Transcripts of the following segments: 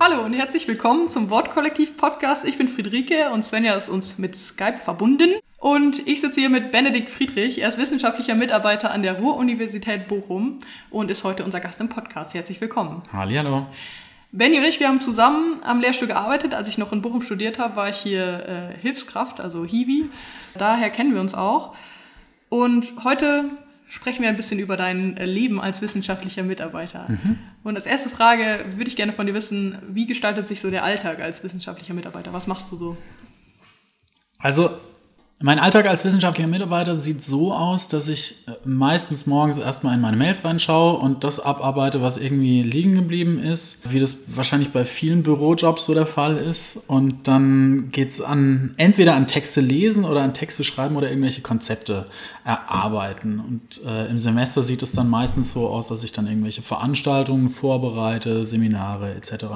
Hallo und herzlich willkommen zum Wortkollektiv-Podcast. Ich bin Friederike und Svenja ist uns mit Skype verbunden. Und ich sitze hier mit Benedikt Friedrich. Er ist wissenschaftlicher Mitarbeiter an der Ruhr-Universität Bochum und ist heute unser Gast im Podcast. Herzlich willkommen. Hallihallo. Benny und ich, wir haben zusammen am Lehrstuhl gearbeitet. Als ich noch in Bochum studiert habe, war ich hier äh, Hilfskraft, also Hiwi. Daher kennen wir uns auch. Und heute sprechen wir ein bisschen über dein äh, Leben als wissenschaftlicher Mitarbeiter. Und als erste Frage würde ich gerne von dir wissen, wie gestaltet sich so der Alltag als wissenschaftlicher Mitarbeiter? Was machst du so? Also, mein Alltag als wissenschaftlicher Mitarbeiter sieht so aus, dass ich äh, meistens morgens erstmal in meine Mails reinschaue und das abarbeite, was irgendwie liegen geblieben ist, wie das wahrscheinlich bei vielen Bürojobs so der Fall ist. Und dann geht's an entweder an Texte lesen oder an Texte schreiben oder irgendwelche Konzepte erarbeiten. Und äh, im Semester sieht es dann meistens so aus, dass ich dann irgendwelche Veranstaltungen vorbereite, Seminare etc.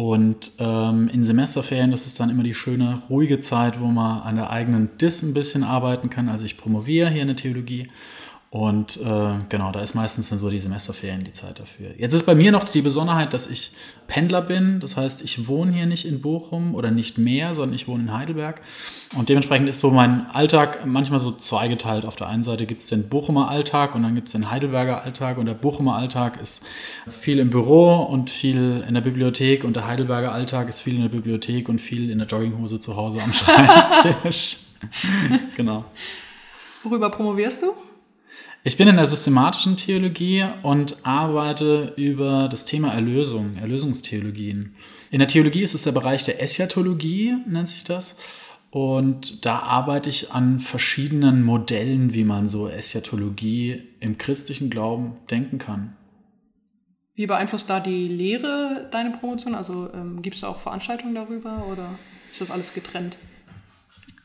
Und ähm, in Semesterferien, das ist dann immer die schöne, ruhige Zeit, wo man an der eigenen DIS ein bisschen arbeiten kann. Also ich promoviere hier in der Theologie. Und äh, genau, da ist meistens dann so die Semesterferien die Zeit dafür. Jetzt ist bei mir noch die Besonderheit, dass ich Pendler bin. Das heißt, ich wohne hier nicht in Bochum oder nicht mehr, sondern ich wohne in Heidelberg. Und dementsprechend ist so mein Alltag manchmal so zweigeteilt. Auf der einen Seite gibt es den Bochumer Alltag und dann gibt es den Heidelberger Alltag. Und der Bochumer Alltag ist viel im Büro und viel in der Bibliothek. Und der Heidelberger Alltag ist viel in der Bibliothek und viel in der Jogginghose zu Hause am Schreibtisch. genau. Worüber promovierst du? Ich bin in der systematischen Theologie und arbeite über das Thema Erlösung, Erlösungstheologien. In der Theologie ist es der Bereich der Eschatologie, nennt sich das. Und da arbeite ich an verschiedenen Modellen, wie man so Eschatologie im christlichen Glauben denken kann. Wie beeinflusst da die Lehre deine Promotion? Also ähm, gibt es da auch Veranstaltungen darüber oder ist das alles getrennt?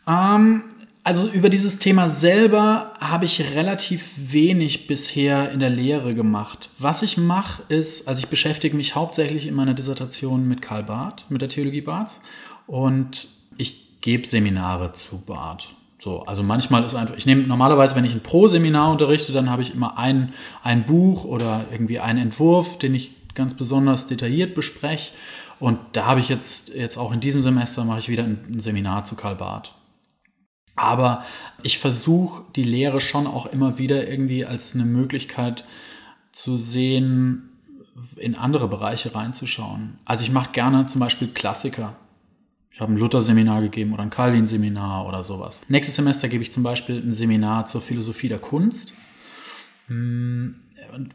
Ähm, also über dieses Thema selber habe ich relativ wenig bisher in der Lehre gemacht. Was ich mache ist, also ich beschäftige mich hauptsächlich in meiner Dissertation mit Karl Barth, mit der Theologie Barths und ich gebe Seminare zu Barth. So, also manchmal ist einfach, ich nehme normalerweise, wenn ich ein Pro-Seminar unterrichte, dann habe ich immer ein, ein Buch oder irgendwie einen Entwurf, den ich ganz besonders detailliert bespreche. Und da habe ich jetzt, jetzt auch in diesem Semester mache ich wieder ein, Seminar zu Karl Barth. Aber ich versuche die Lehre schon auch immer wieder irgendwie als eine Möglichkeit zu sehen, in andere Bereiche reinzuschauen. Also ich mache gerne zum Beispiel Klassiker. Ich habe ein Luther-Seminar gegeben oder ein Calvin-Seminar oder sowas. Nächstes Semester gebe ich zum Beispiel ein Seminar zur Philosophie der Kunst. Hm,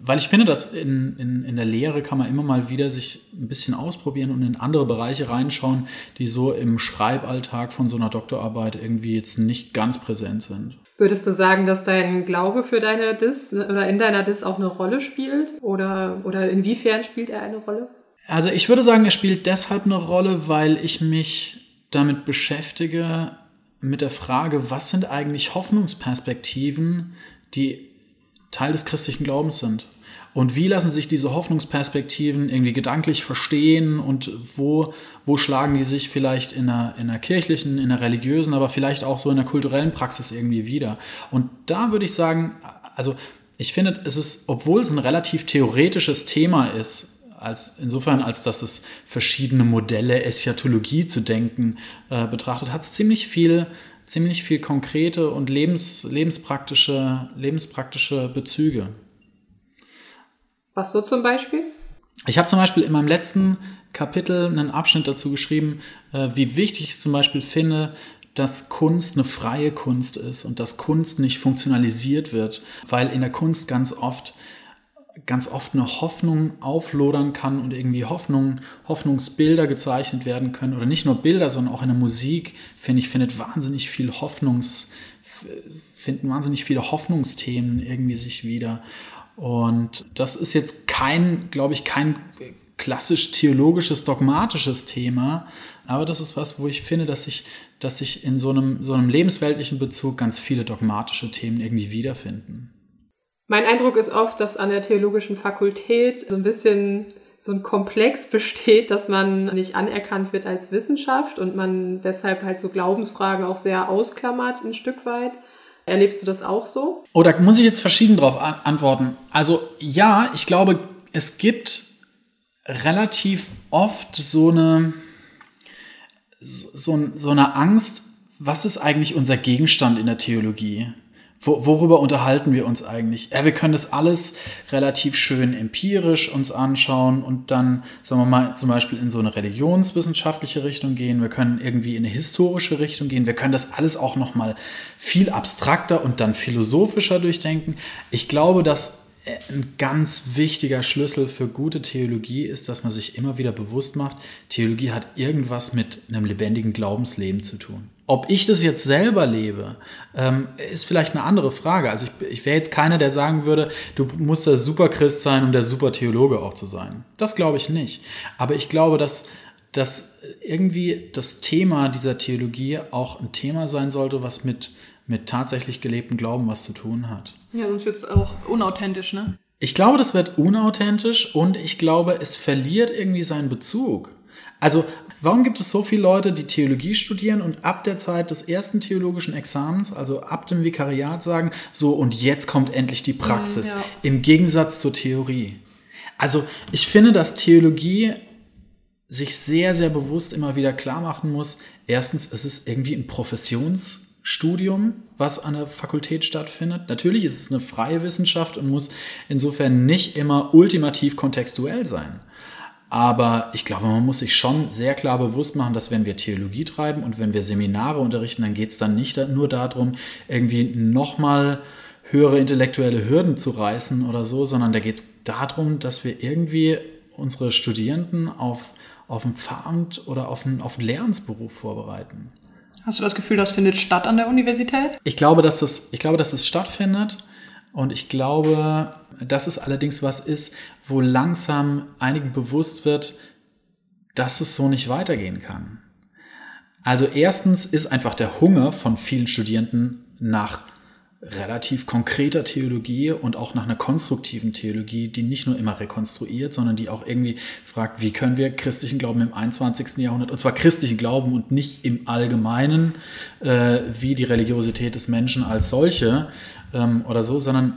weil ich finde, dass in, in, in der Lehre kann man immer mal wieder sich ein bisschen ausprobieren und in andere Bereiche reinschauen, die so im Schreiballtag von so einer Doktorarbeit irgendwie jetzt nicht ganz präsent sind. Würdest du sagen, dass dein Glaube für deine Dis oder in deiner Dis auch eine Rolle spielt? Oder, oder inwiefern spielt er eine Rolle? Also ich würde sagen, er spielt deshalb eine Rolle, weil ich mich damit beschäftige, mit der Frage, was sind eigentlich Hoffnungsperspektiven, die Teil des christlichen Glaubens sind. Und wie lassen sich diese Hoffnungsperspektiven irgendwie gedanklich verstehen und wo, wo schlagen die sich vielleicht in einer, in einer kirchlichen, in einer religiösen, aber vielleicht auch so in der kulturellen Praxis irgendwie wieder? Und da würde ich sagen, also ich finde, es ist, obwohl es ein relativ theoretisches Thema ist, als, insofern, als dass es verschiedene Modelle Eschatologie zu denken äh, betrachtet, hat es ziemlich viel ziemlich viel konkrete und lebens, lebenspraktische, lebenspraktische Bezüge. Was so zum Beispiel? Ich habe zum Beispiel in meinem letzten Kapitel einen Abschnitt dazu geschrieben, äh, wie wichtig ich zum Beispiel finde, dass Kunst eine freie Kunst ist und dass Kunst nicht funktionalisiert wird, weil in der Kunst ganz oft ganz oft eine Hoffnung auflodern kann und irgendwie Hoffnung, Hoffnungsbilder gezeichnet werden können. Oder nicht nur Bilder, sondern auch in der Musik, finde ich, findet wahnsinnig viel Hoffnungs, finden wahnsinnig viele Hoffnungsthemen irgendwie sich wieder. Und das ist jetzt kein, glaube ich, kein klassisch theologisches, dogmatisches Thema, aber das ist was, wo ich finde, dass sich dass sich in so einem, so einem lebensweltlichen Bezug ganz viele dogmatische Themen irgendwie wiederfinden. Mein Eindruck ist oft, dass an der theologischen Fakultät so ein bisschen so ein Komplex besteht, dass man nicht anerkannt wird als Wissenschaft und man deshalb halt so Glaubensfragen auch sehr ausklammert ein Stück weit. Erlebst du das auch so? Oder muss ich jetzt verschieden darauf antworten? Also ja, ich glaube, es gibt relativ oft so eine, so, so eine Angst, was ist eigentlich unser Gegenstand in der Theologie? Wo, worüber unterhalten wir uns eigentlich? Ja, wir können das alles relativ schön empirisch uns anschauen und dann, sagen wir mal, zum Beispiel in so eine religionswissenschaftliche Richtung gehen. Wir können irgendwie in eine historische Richtung gehen. Wir können das alles auch noch mal viel abstrakter und dann philosophischer durchdenken. Ich glaube, dass ein ganz wichtiger Schlüssel für gute Theologie ist, dass man sich immer wieder bewusst macht, Theologie hat irgendwas mit einem lebendigen Glaubensleben zu tun. Ob ich das jetzt selber lebe, ähm, ist vielleicht eine andere Frage. Also ich, ich wäre jetzt keiner, der sagen würde, du musst der Superchrist sein, um der Supertheologe auch zu sein. Das glaube ich nicht. Aber ich glaube, dass, dass irgendwie das Thema dieser Theologie auch ein Thema sein sollte, was mit, mit tatsächlich gelebtem Glauben was zu tun hat. Ja, sonst wird es auch unauthentisch, ne? Ich glaube, das wird unauthentisch und ich glaube, es verliert irgendwie seinen Bezug. Also, warum gibt es so viele Leute, die Theologie studieren und ab der Zeit des ersten theologischen Examens, also ab dem Vikariat sagen, so und jetzt kommt endlich die Praxis, ja. im Gegensatz zur Theorie. Also, ich finde, dass Theologie sich sehr, sehr bewusst immer wieder klar machen muss, erstens, es ist irgendwie ein Professionsstudium, was an der Fakultät stattfindet. Natürlich ist es eine freie Wissenschaft und muss insofern nicht immer ultimativ kontextuell sein. Aber ich glaube, man muss sich schon sehr klar bewusst machen, dass wenn wir Theologie treiben und wenn wir Seminare unterrichten, dann geht es dann nicht nur darum, irgendwie nochmal höhere intellektuelle Hürden zu reißen oder so, sondern da geht es darum, dass wir irgendwie unsere Studierenden auf, auf ein Pfarramt oder auf einen, auf einen Lehramtsberuf vorbereiten. Hast du das Gefühl, das findet statt an der Universität? Ich glaube, dass es, ich glaube, dass es stattfindet. Und ich glaube, dass es allerdings was ist, wo langsam einigen bewusst wird, dass es so nicht weitergehen kann. Also erstens ist einfach der Hunger von vielen Studierenden nach relativ konkreter Theologie und auch nach einer konstruktiven Theologie, die nicht nur immer rekonstruiert, sondern die auch irgendwie fragt, wie können wir christlichen Glauben im 21. Jahrhundert, und zwar christlichen Glauben und nicht im Allgemeinen, äh, wie die Religiosität des Menschen als solche ähm, oder so, sondern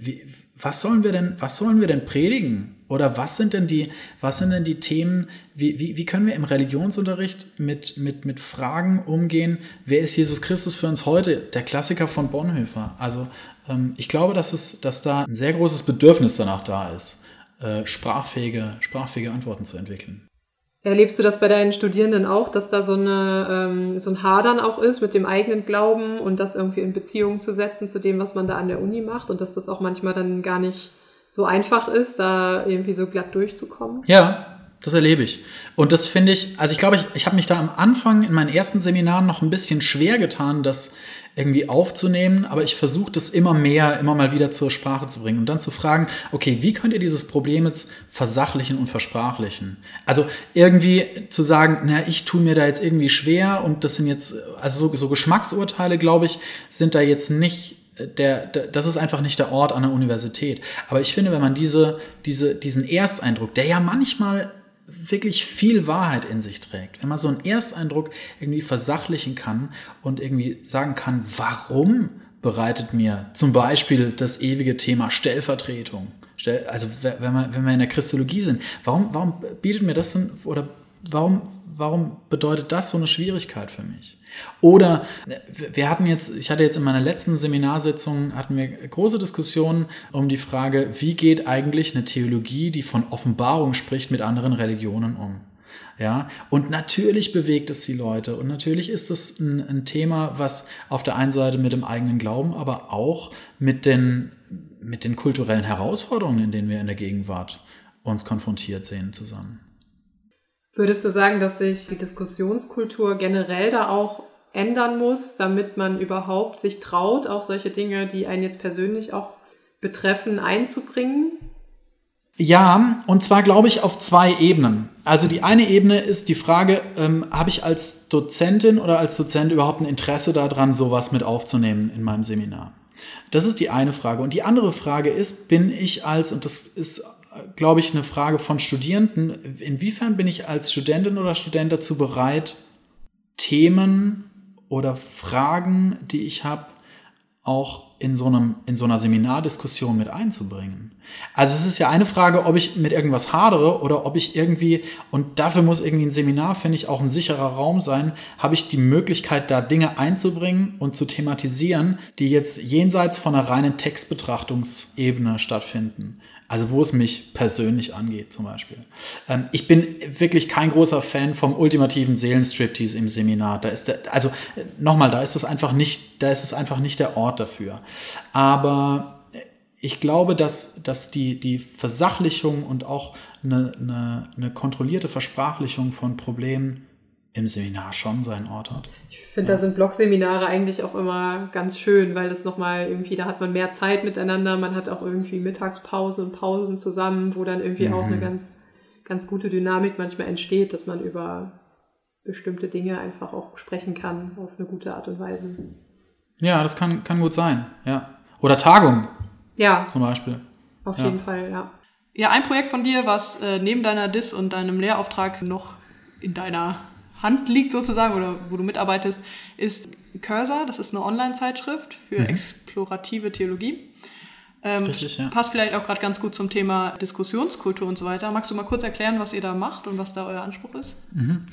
wie, was sollen wir denn, was sollen wir denn predigen? Oder was sind denn die, was sind denn die Themen, wie, wie, wie können wir im Religionsunterricht mit, mit, mit Fragen umgehen? Wer ist Jesus Christus für uns heute? Der Klassiker von Bonhoeffer. Also ähm, ich glaube, dass, es, dass da ein sehr großes Bedürfnis danach da ist, äh, sprachfähige, sprachfähige Antworten zu entwickeln. Erlebst du das bei deinen Studierenden auch, dass da so, eine, ähm, so ein Hadern auch ist mit dem eigenen Glauben und das irgendwie in Beziehung zu setzen zu dem, was man da an der Uni macht und dass das auch manchmal dann gar nicht so einfach ist, da irgendwie so glatt durchzukommen? Ja, das erlebe ich. Und das finde ich, also ich glaube, ich, ich habe mich da am Anfang in meinen ersten Seminaren noch ein bisschen schwer getan, das irgendwie aufzunehmen, aber ich versuche das immer mehr, immer mal wieder zur Sprache zu bringen und dann zu fragen, okay, wie könnt ihr dieses Problem jetzt versachlichen und versprachlichen? Also irgendwie zu sagen, na, ich tue mir da jetzt irgendwie schwer und das sind jetzt, also so, so Geschmacksurteile, glaube ich, sind da jetzt nicht der, der, das ist einfach nicht der Ort an der Universität. Aber ich finde, wenn man diese, diese, diesen Ersteindruck, der ja manchmal wirklich viel Wahrheit in sich trägt. Wenn man so einen Ersteindruck irgendwie versachlichen kann und irgendwie sagen kann, warum bereitet mir zum Beispiel das ewige Thema Stellvertretung, also wenn wir, wenn wir in der Christologie sind, warum, warum bietet mir das denn oder warum, warum bedeutet das so eine Schwierigkeit für mich? Oder wir hatten jetzt, ich hatte jetzt in meiner letzten Seminarsitzung, hatten wir große Diskussionen um die Frage, wie geht eigentlich eine Theologie, die von Offenbarung spricht, mit anderen Religionen um? Ja, und natürlich bewegt es die Leute und natürlich ist es ein, ein Thema, was auf der einen Seite mit dem eigenen Glauben, aber auch mit den, mit den kulturellen Herausforderungen, in denen wir in der Gegenwart uns konfrontiert sehen, zusammen. Würdest du sagen, dass sich die Diskussionskultur generell da auch ändern muss, damit man überhaupt sich traut, auch solche Dinge, die einen jetzt persönlich auch betreffen, einzubringen? Ja, und zwar glaube ich auf zwei Ebenen. Also die eine Ebene ist die Frage, ähm, habe ich als Dozentin oder als Dozent überhaupt ein Interesse daran, sowas mit aufzunehmen in meinem Seminar? Das ist die eine Frage. Und die andere Frage ist, bin ich als, und das ist glaube ich, eine Frage von Studierenden. Inwiefern bin ich als Studentin oder Student dazu bereit, Themen oder Fragen, die ich habe, auch in so, einem, in so einer Seminardiskussion mit einzubringen. Also es ist ja eine Frage, ob ich mit irgendwas hadere oder ob ich irgendwie, und dafür muss irgendwie ein Seminar, finde ich, auch ein sicherer Raum sein, habe ich die Möglichkeit, da Dinge einzubringen und zu thematisieren, die jetzt jenseits von einer reinen Textbetrachtungsebene stattfinden. Also wo es mich persönlich angeht zum Beispiel. Ähm, ich bin wirklich kein großer Fan vom ultimativen Seelenstriptease im Seminar. Da ist der, also nochmal, da ist es einfach nicht, da ist es einfach nicht der Ort dafür. Aber ich glaube, dass, dass die, die Versachlichung und auch eine, eine, eine kontrollierte Versprachlichung von Problemen im Seminar schon seinen Ort hat. Ich finde, ja. da sind Blogseminare eigentlich auch immer ganz schön, weil das nochmal irgendwie, da hat man mehr Zeit miteinander, man hat auch irgendwie Mittagspause und Pausen zusammen, wo dann irgendwie mhm. auch eine ganz, ganz gute Dynamik manchmal entsteht, dass man über bestimmte Dinge einfach auch sprechen kann auf eine gute Art und Weise. Ja, das kann, kann gut sein, ja. Oder Tagung. Ja. Zum Beispiel. Auf ja. jeden Fall, ja. Ja, ein Projekt von dir, was äh, neben deiner DIS und deinem Lehrauftrag noch in deiner Hand liegt sozusagen oder wo du mitarbeitest, ist Cursor. Das ist eine Online-Zeitschrift für mhm. explorative Theologie. Ähm, Richtig, ja. Passt vielleicht auch gerade ganz gut zum Thema Diskussionskultur und so weiter. Magst du mal kurz erklären, was ihr da macht und was da euer Anspruch ist? Mhm.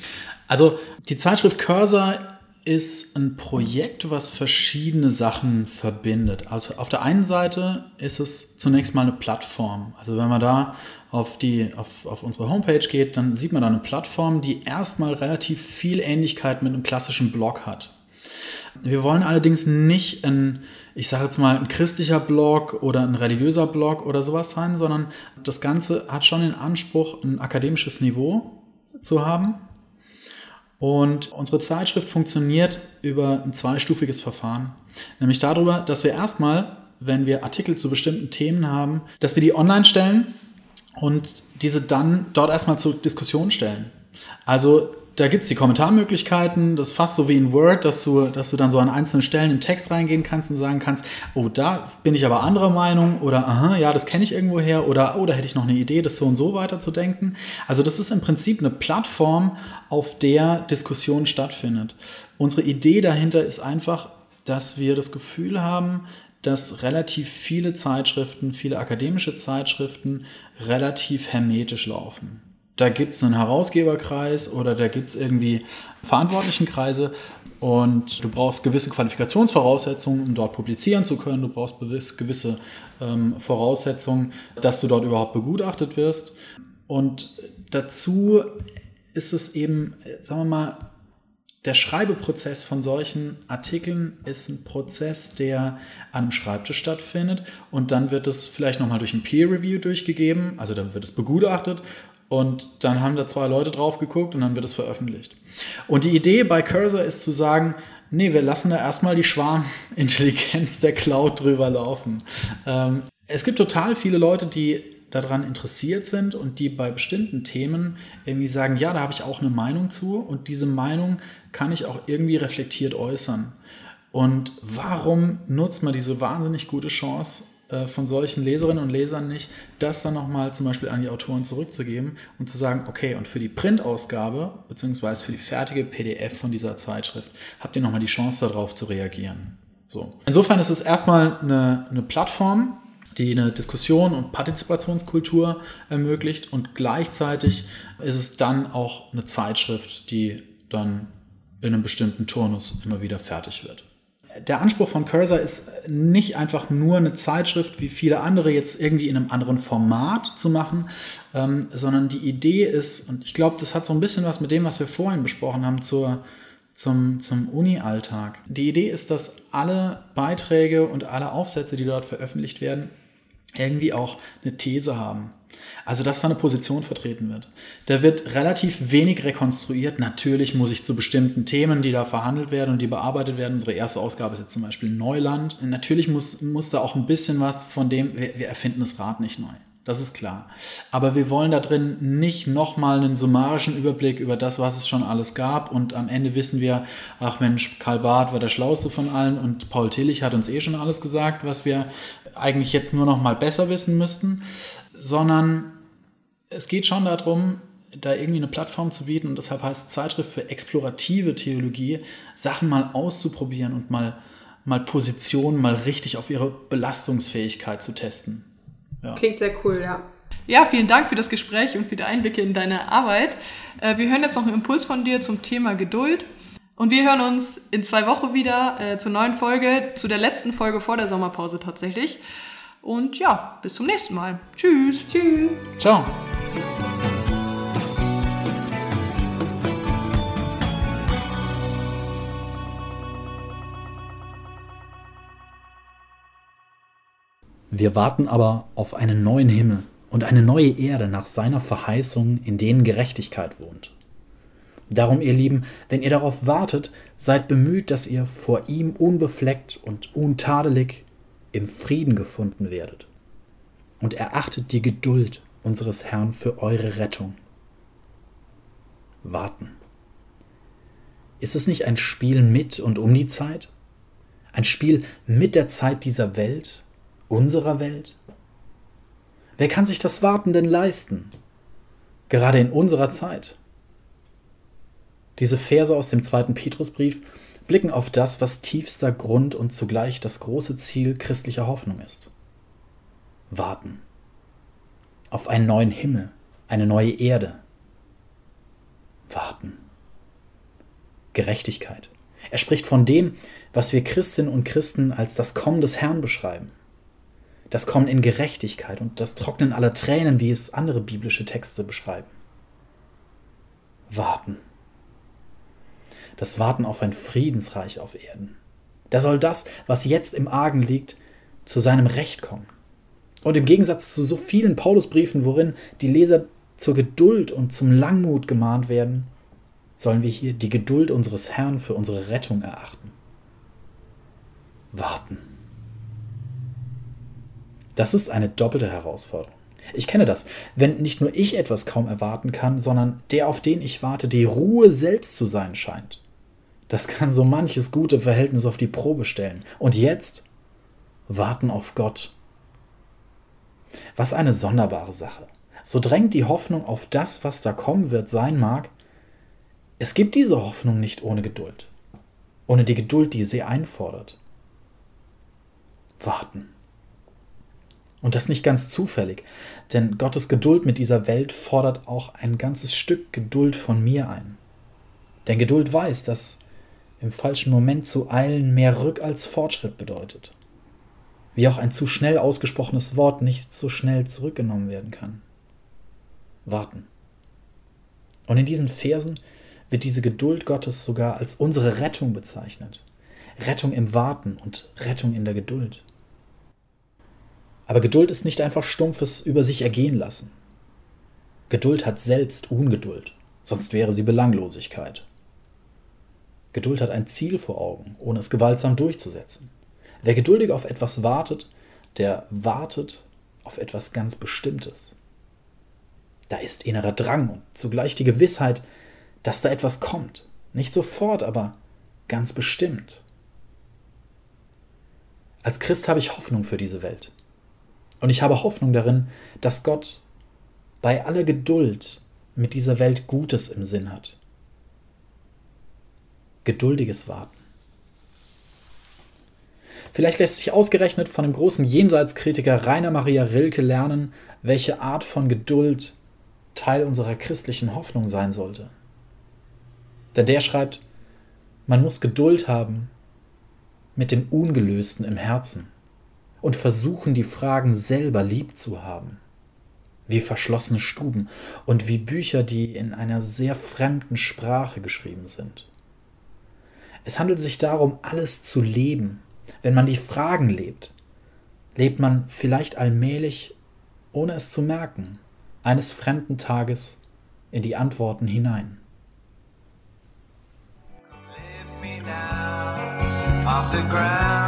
Also die Zeitschrift Cursor ist ein Projekt, was verschiedene Sachen verbindet. Also auf der einen Seite ist es zunächst mal eine Plattform. Also wenn man da auf, die, auf, auf unsere Homepage geht, dann sieht man da eine Plattform, die erstmal relativ viel Ähnlichkeit mit einem klassischen Blog hat. Wir wollen allerdings nicht ein, ich sage jetzt mal, ein christlicher Blog oder ein religiöser Blog oder sowas sein, sondern das Ganze hat schon den Anspruch, ein akademisches Niveau zu haben. Und unsere Zeitschrift funktioniert über ein zweistufiges Verfahren. Nämlich darüber, dass wir erstmal, wenn wir Artikel zu bestimmten Themen haben, dass wir die online stellen und diese dann dort erstmal zur Diskussion stellen. Also da gibt es die Kommentarmöglichkeiten, das ist fast so wie in Word, dass du, dass du dann so an einzelnen Stellen in Text reingehen kannst und sagen kannst, oh, da bin ich aber anderer Meinung oder aha, ja, das kenne ich irgendwo her oder oh, da hätte ich noch eine Idee, das so und so weiter zu denken. Also das ist im Prinzip eine Plattform, auf der Diskussion stattfindet. Unsere Idee dahinter ist einfach, dass wir das Gefühl haben, dass relativ viele Zeitschriften, viele akademische Zeitschriften relativ hermetisch laufen. Da gibt es einen Herausgeberkreis oder da gibt es irgendwie Verantwortlichenkreise und du brauchst gewisse Qualifikationsvoraussetzungen, um dort publizieren zu können. Du brauchst gewisse ähm, Voraussetzungen, dass du dort überhaupt begutachtet wirst. Und dazu ist es eben, sagen wir mal, der Schreibeprozess von solchen Artikeln ist ein Prozess, der an einem Schreibtisch stattfindet und dann wird es vielleicht nochmal durch ein Peer Review durchgegeben, also dann wird es begutachtet und dann haben da zwei Leute drauf geguckt und dann wird es veröffentlicht. Und die Idee bei Cursor ist zu sagen, nee, wir lassen da erstmal die Schwarmintelligenz der Cloud drüber laufen. Ähm, es gibt total viele Leute, die daran interessiert sind und die bei bestimmten Themen irgendwie sagen, ja, da habe ich auch eine Meinung zu und diese Meinung kann ich auch irgendwie reflektiert äußern. Und warum nutzt man diese wahnsinnig gute Chance äh, von solchen Leserinnen und Lesern nicht, das dann nochmal zum Beispiel an die Autoren zurückzugeben und zu sagen, okay, und für die Printausgabe beziehungsweise für die fertige PDF von dieser Zeitschrift habt ihr nochmal die Chance darauf zu reagieren. So. Insofern ist es erstmal eine, eine Plattform, die eine Diskussion und Partizipationskultur ermöglicht und gleichzeitig ist es dann auch eine Zeitschrift, die dann in einem bestimmten Turnus immer wieder fertig wird. Der Anspruch von Cursor ist nicht einfach nur eine Zeitschrift wie viele andere jetzt irgendwie in einem anderen Format zu machen, ähm, sondern die Idee ist, und ich glaube, das hat so ein bisschen was mit dem, was wir vorhin besprochen haben, zur, zum, zum Uni-Alltag. Die Idee ist, dass alle Beiträge und alle Aufsätze, die dort veröffentlicht werden, irgendwie auch eine These haben. Also, dass da eine Position vertreten wird. Da wird relativ wenig rekonstruiert. Natürlich muss ich zu bestimmten Themen, die da verhandelt werden und die bearbeitet werden, unsere erste Ausgabe ist jetzt zum Beispiel Neuland. Natürlich muss, muss da auch ein bisschen was von dem, wir, wir erfinden das Rad nicht neu. Das ist klar. Aber wir wollen da drin nicht nochmal einen summarischen Überblick über das, was es schon alles gab. Und am Ende wissen wir, ach Mensch, Karl Barth war der Schlauste von allen und Paul Tillich hat uns eh schon alles gesagt, was wir eigentlich jetzt nur noch mal besser wissen müssten, sondern es geht schon darum, da irgendwie eine Plattform zu bieten und deshalb heißt Zeitschrift für explorative Theologie, Sachen mal auszuprobieren und mal, mal Positionen mal richtig auf ihre Belastungsfähigkeit zu testen. Ja. Klingt sehr cool, ja. Ja, vielen Dank für das Gespräch und für die Einblicke in deine Arbeit. Äh, wir hören jetzt noch einen Impuls von dir zum Thema Geduld. Und wir hören uns in zwei Wochen wieder äh, zur neuen Folge, zu der letzten Folge vor der Sommerpause tatsächlich. Und ja, bis zum nächsten Mal. Tschüss. Tschüss. Ciao. Wir warten aber auf einen neuen Himmel und eine neue Erde nach seiner Verheißung, in denen Gerechtigkeit wohnt. Darum, ihr Lieben, wenn ihr darauf wartet, seid bemüht, dass ihr vor ihm unbefleckt und untadelig im Frieden gefunden werdet. Und erachtet die Geduld unseres Herrn für eure Rettung. Warten. Ist es nicht ein Spiel mit und um die Zeit? Ein Spiel mit der Zeit dieser Welt, unserer Welt? Wer kann sich das Warten denn leisten? Gerade in unserer Zeit. Diese Verse aus dem zweiten Petrusbrief blicken auf das, was tiefster Grund und zugleich das große Ziel christlicher Hoffnung ist. Warten. Auf einen neuen Himmel, eine neue Erde. Warten. Gerechtigkeit. Er spricht von dem, was wir Christinnen und Christen als das Kommen des Herrn beschreiben das Kommen in Gerechtigkeit und das Trocknen aller Tränen, wie es andere biblische Texte beschreiben. Warten. Das Warten auf ein Friedensreich auf Erden. Da soll das, was jetzt im Argen liegt, zu seinem Recht kommen. Und im Gegensatz zu so vielen Paulusbriefen, worin die Leser zur Geduld und zum Langmut gemahnt werden, sollen wir hier die Geduld unseres Herrn für unsere Rettung erachten. Warten. Das ist eine doppelte Herausforderung. Ich kenne das, wenn nicht nur ich etwas kaum erwarten kann, sondern der, auf den ich warte, die Ruhe selbst zu sein scheint. Das kann so manches gute Verhältnis auf die Probe stellen. Und jetzt warten auf Gott. Was eine sonderbare Sache. So drängt die Hoffnung auf das, was da kommen wird, sein mag. Es gibt diese Hoffnung nicht ohne Geduld. Ohne die Geduld, die sie einfordert. Warten. Und das nicht ganz zufällig, denn Gottes Geduld mit dieser Welt fordert auch ein ganzes Stück Geduld von mir ein. Denn Geduld weiß, dass im falschen Moment zu eilen mehr Rück als Fortschritt bedeutet. Wie auch ein zu schnell ausgesprochenes Wort nicht so schnell zurückgenommen werden kann. Warten. Und in diesen Versen wird diese Geduld Gottes sogar als unsere Rettung bezeichnet. Rettung im Warten und Rettung in der Geduld. Aber Geduld ist nicht einfach stumpfes über sich ergehen lassen. Geduld hat selbst Ungeduld, sonst wäre sie Belanglosigkeit. Geduld hat ein Ziel vor Augen, ohne es gewaltsam durchzusetzen. Wer geduldig auf etwas wartet, der wartet auf etwas ganz Bestimmtes. Da ist innerer Drang und zugleich die Gewissheit, dass da etwas kommt. Nicht sofort, aber ganz bestimmt. Als Christ habe ich Hoffnung für diese Welt. Und ich habe Hoffnung darin, dass Gott bei aller Geduld mit dieser Welt Gutes im Sinn hat. Geduldiges Warten. Vielleicht lässt sich ausgerechnet von dem großen Jenseitskritiker Rainer Maria Rilke lernen, welche Art von Geduld Teil unserer christlichen Hoffnung sein sollte. Denn der schreibt, man muss Geduld haben mit dem Ungelösten im Herzen und versuchen die Fragen selber lieb zu haben. Wie verschlossene Stuben und wie Bücher, die in einer sehr fremden Sprache geschrieben sind. Es handelt sich darum, alles zu leben. Wenn man die Fragen lebt, lebt man vielleicht allmählich, ohne es zu merken, eines fremden Tages in die Antworten hinein. off the ground.